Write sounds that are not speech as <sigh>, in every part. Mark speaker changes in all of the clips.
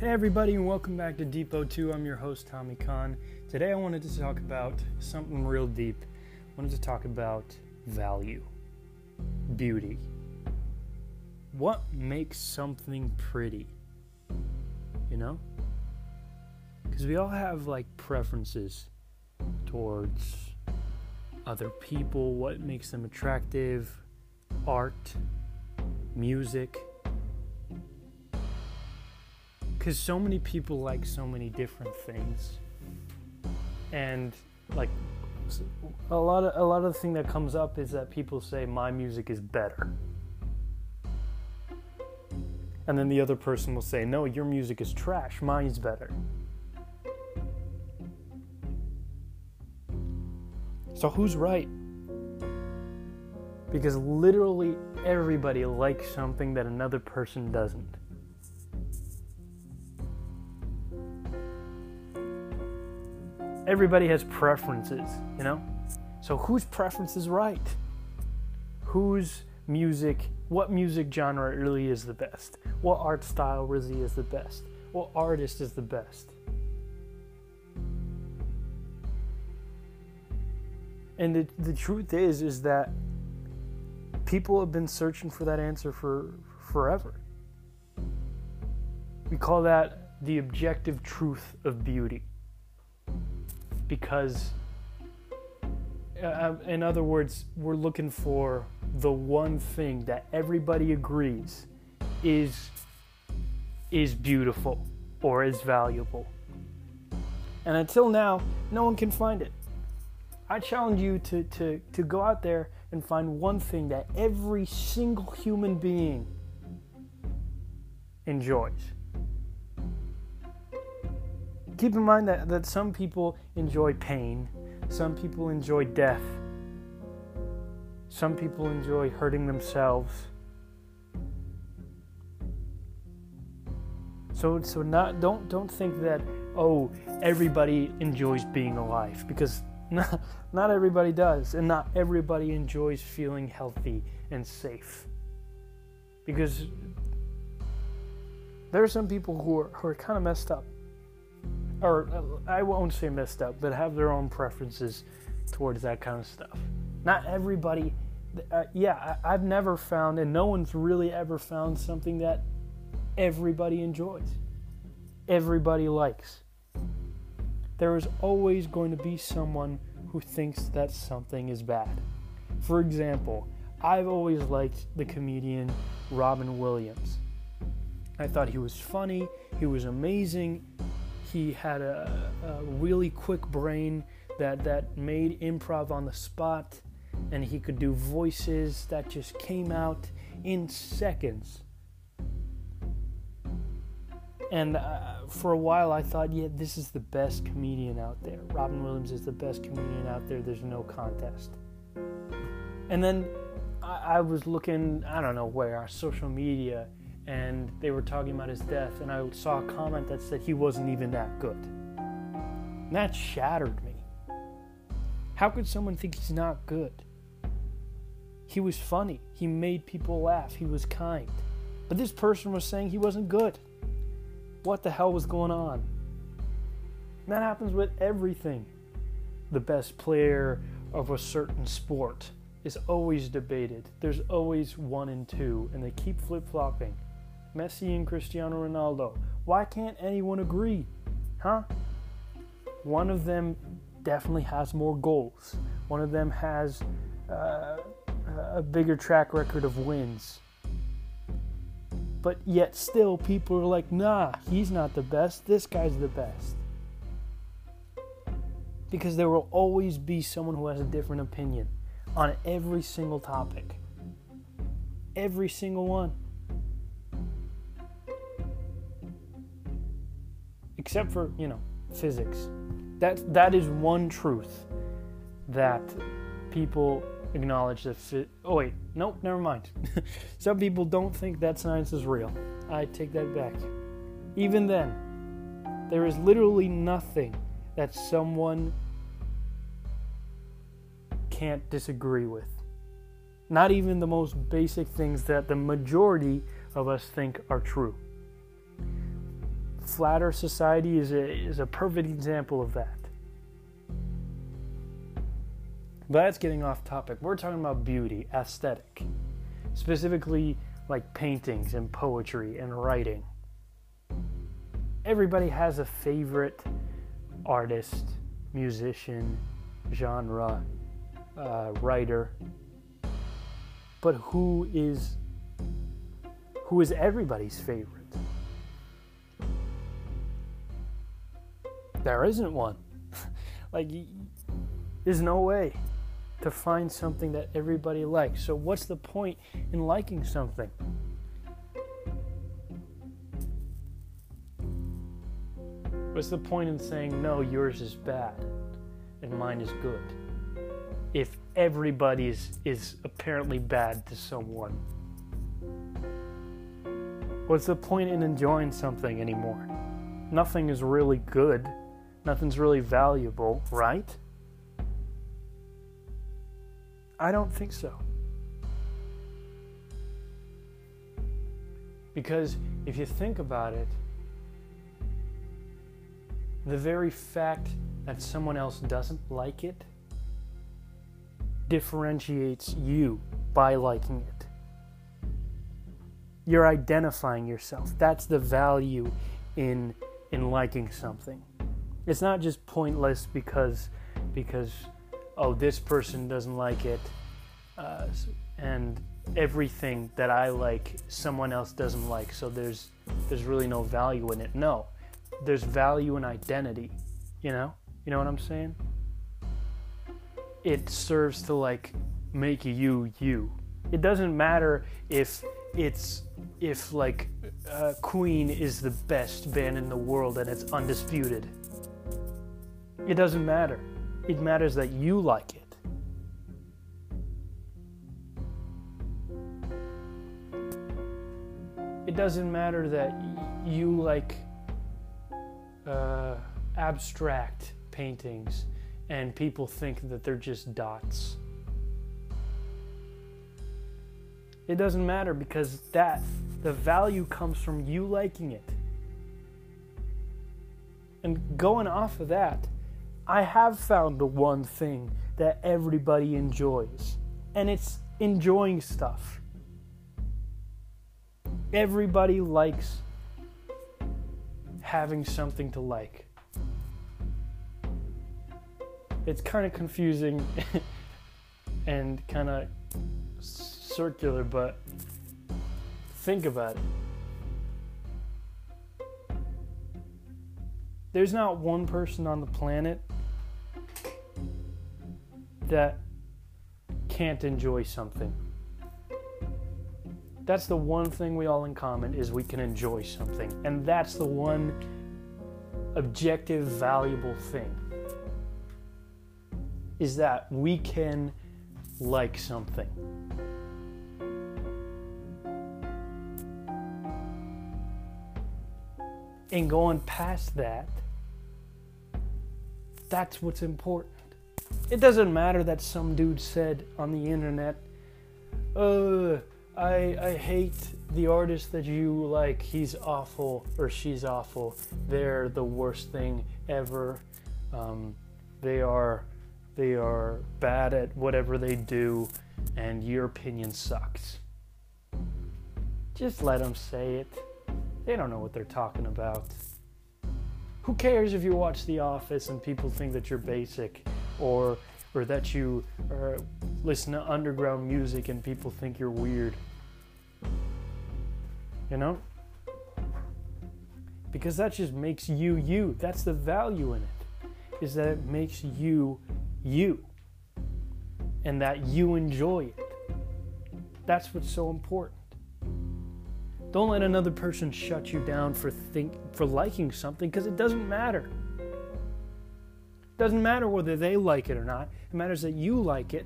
Speaker 1: Hey, everybody, and welcome back to Depot 2. I'm your host, Tommy Kahn. Today, I wanted to talk about something real deep. I wanted to talk about value, beauty. What makes something pretty? You know? Because we all have like preferences towards other people, what makes them attractive, art, music because so many people like so many different things. And like a lot of a lot of the thing that comes up is that people say my music is better. And then the other person will say no your music is trash. Mine's better. So who's right? Because literally everybody likes something that another person doesn't everybody has preferences, you know? So whose preference is right? Whose music, what music genre really is the best? What art style really is the best? What artist is the best? And the, the truth is is that people have been searching for that answer for forever. We call that the objective truth of beauty because uh, in other words we're looking for the one thing that everybody agrees is is beautiful or is valuable. And until now no one can find it. I challenge you to, to, to go out there and find one thing that every single human being enjoys keep in mind that, that some people enjoy pain, some people enjoy death, some people enjoy hurting themselves. So, so not don't don't think that oh everybody enjoys being alive because <laughs> not, not everybody does and not everybody enjoys feeling healthy and safe because there are some people who are, who are kind of messed up or uh, I won't say messed up, but have their own preferences towards that kind of stuff. Not everybody, uh, yeah, I, I've never found, and no one's really ever found something that everybody enjoys, everybody likes. There is always going to be someone who thinks that something is bad. For example, I've always liked the comedian Robin Williams. I thought he was funny, he was amazing, he had a, a really quick brain that, that made improv on the spot, and he could do voices that just came out in seconds. And uh, for a while, I thought, yeah, this is the best comedian out there. Robin Williams is the best comedian out there. There's no contest. And then I, I was looking, I don't know where, social media, and they were talking about his death, and I saw a comment that said he wasn't even that good. And that shattered me. How could someone think he's not good? He was funny, he made people laugh, he was kind. But this person was saying he wasn't good. What the hell was going on? And that happens with everything. The best player of a certain sport is always debated. There's always one and two, and they keep flip flopping. Messi and Cristiano Ronaldo. Why can't anyone agree? Huh? One of them definitely has more goals. One of them has uh, a bigger track record of wins. But yet, still, people are like, nah, he's not the best. This guy's the best. Because there will always be someone who has a different opinion on every single topic. Every single one. Except for you know physics. That that is one truth that people acknowledge that. Fi- oh wait, nope, never mind. <laughs> Some people don't think that science is real. I take that back. Even then, there is literally nothing that someone can't disagree with. Not even the most basic things that the majority of us think are true Flat Earth Society is a, is a perfect example of that. But that's getting off topic. We're talking about beauty, aesthetic, specifically like paintings and poetry and writing. Everybody has a favorite artist, musician, genre, uh, writer. But who is who is everybody's favorite? There isn't one. <laughs> like there's no way to find something that everybody likes. So, what's the point in liking something? What's the point in saying, no, yours is bad and mine is good? If everybody's is apparently bad to someone. What's the point in enjoying something anymore? Nothing is really good. Nothing's really valuable, right? I don't think so. Because if you think about it, the very fact that someone else doesn't like it differentiates you by liking it. You're identifying yourself. That's the value in in liking something. It's not just pointless because because oh, this person doesn't like it, uh, and everything that I like, someone else doesn't like. So there's there's really no value in it. No, there's value in identity. You know, you know what I'm saying? It serves to like make you you. It doesn't matter if it's if like uh, Queen is the best band in the world and it's undisputed. It doesn't matter. It matters that you like it. It doesn't matter that you like uh, abstract paintings and people think that they're just dots. It doesn't matter because that the value comes from you liking it. And going off of that, I have found the one thing that everybody enjoys, and it's enjoying stuff. Everybody likes having something to like. It's kind of confusing <laughs> and kind of circular, but think about it. There's not one person on the planet that can't enjoy something. That's the one thing we all in common is we can enjoy something. And that's the one objective valuable thing is that we can like something. And going past that, that's what's important. It doesn't matter that some dude said on the internet, uh, I, I hate the artist that you like. He's awful or she's awful. They're the worst thing ever. Um, they are they are bad at whatever they do, and your opinion sucks. Just let them say it. They don't know what they're talking about. Who cares if you watch The Office and people think that you're basic? Or or that you uh, listen to underground music and people think you're weird. You know? Because that just makes you you. That's the value in it. Is that it makes you you. And that you enjoy it. That's what's so important. Don't let another person shut you down for think for liking something because it doesn't matter. Doesn't matter whether they like it or not. It matters that you like it,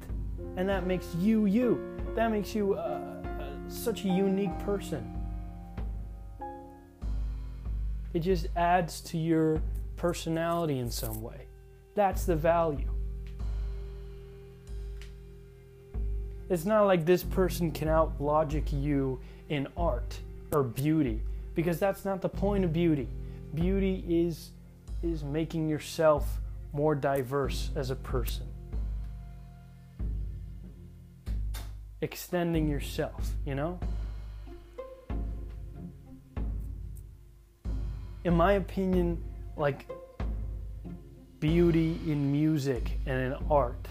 Speaker 1: and that makes you you. That makes you uh, uh, such a unique person. It just adds to your personality in some way. That's the value. It's not like this person can out logic you in art or beauty, because that's not the point of beauty. beauty is is making yourself more diverse as a person. Extending yourself, you know? In my opinion, like beauty in music and in art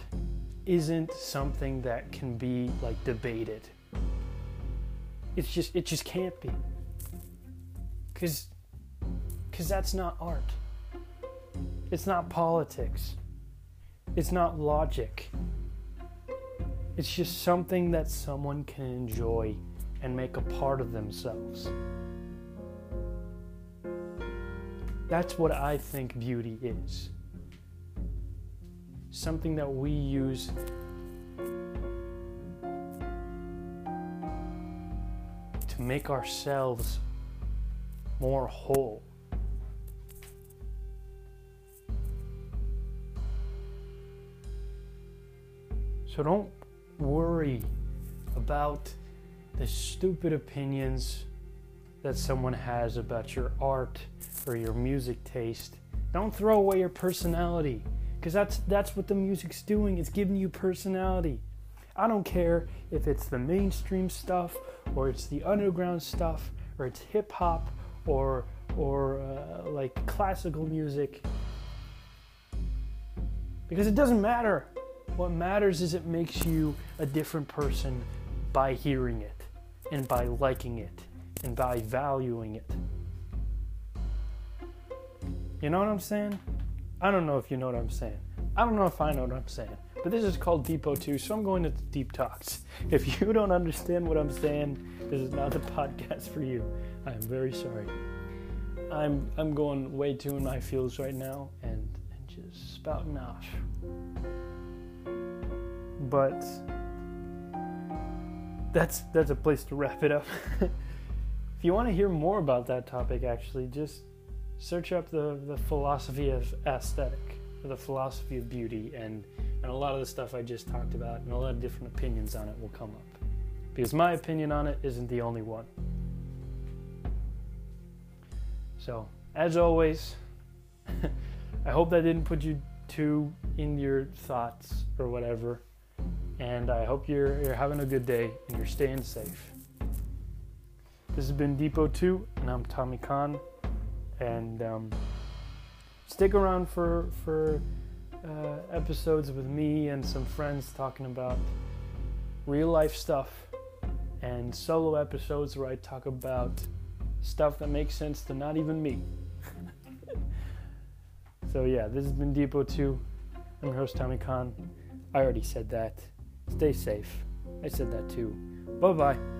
Speaker 1: isn't something that can be like debated. It's just it just can't be. Cuz cuz that's not art. It's not politics. It's not logic. It's just something that someone can enjoy and make a part of themselves. That's what I think beauty is. Something that we use to make ourselves more whole. So don't worry about the stupid opinions that someone has about your art or your music taste. Don't throw away your personality because that's that's what the music's doing. It's giving you personality. I don't care if it's the mainstream stuff or it's the underground stuff or it's hip hop or or uh, like classical music because it doesn't matter. What matters is it makes you a different person by hearing it and by liking it and by valuing it. You know what I'm saying? I don't know if you know what I'm saying. I don't know if I know what I'm saying. But this is called Depot 2, so I'm going to deep talks. <laughs> If you don't understand what I'm saying, this is not the <laughs> podcast for you. I am very sorry. I'm I'm going way too in my feels right now and, and just spouting off but that's that's a place to wrap it up. <laughs> if you want to hear more about that topic, actually, just search up the, the philosophy of aesthetic, or the philosophy of beauty, and, and a lot of the stuff I just talked about, and a lot of different opinions on it will come up. Because my opinion on it isn't the only one. So, as always, <laughs> I hope that didn't put you too in your thoughts or whatever and I hope you're, you're having a good day and you're staying safe. This has been Depot 2, and I'm Tommy Khan. And um, stick around for, for uh, episodes with me and some friends talking about real life stuff and solo episodes where I talk about stuff that makes sense to not even me. <laughs> so, yeah, this has been Depot 2. I'm your host, Tommy Khan. I already said that. Stay safe. I said that too. Bye bye.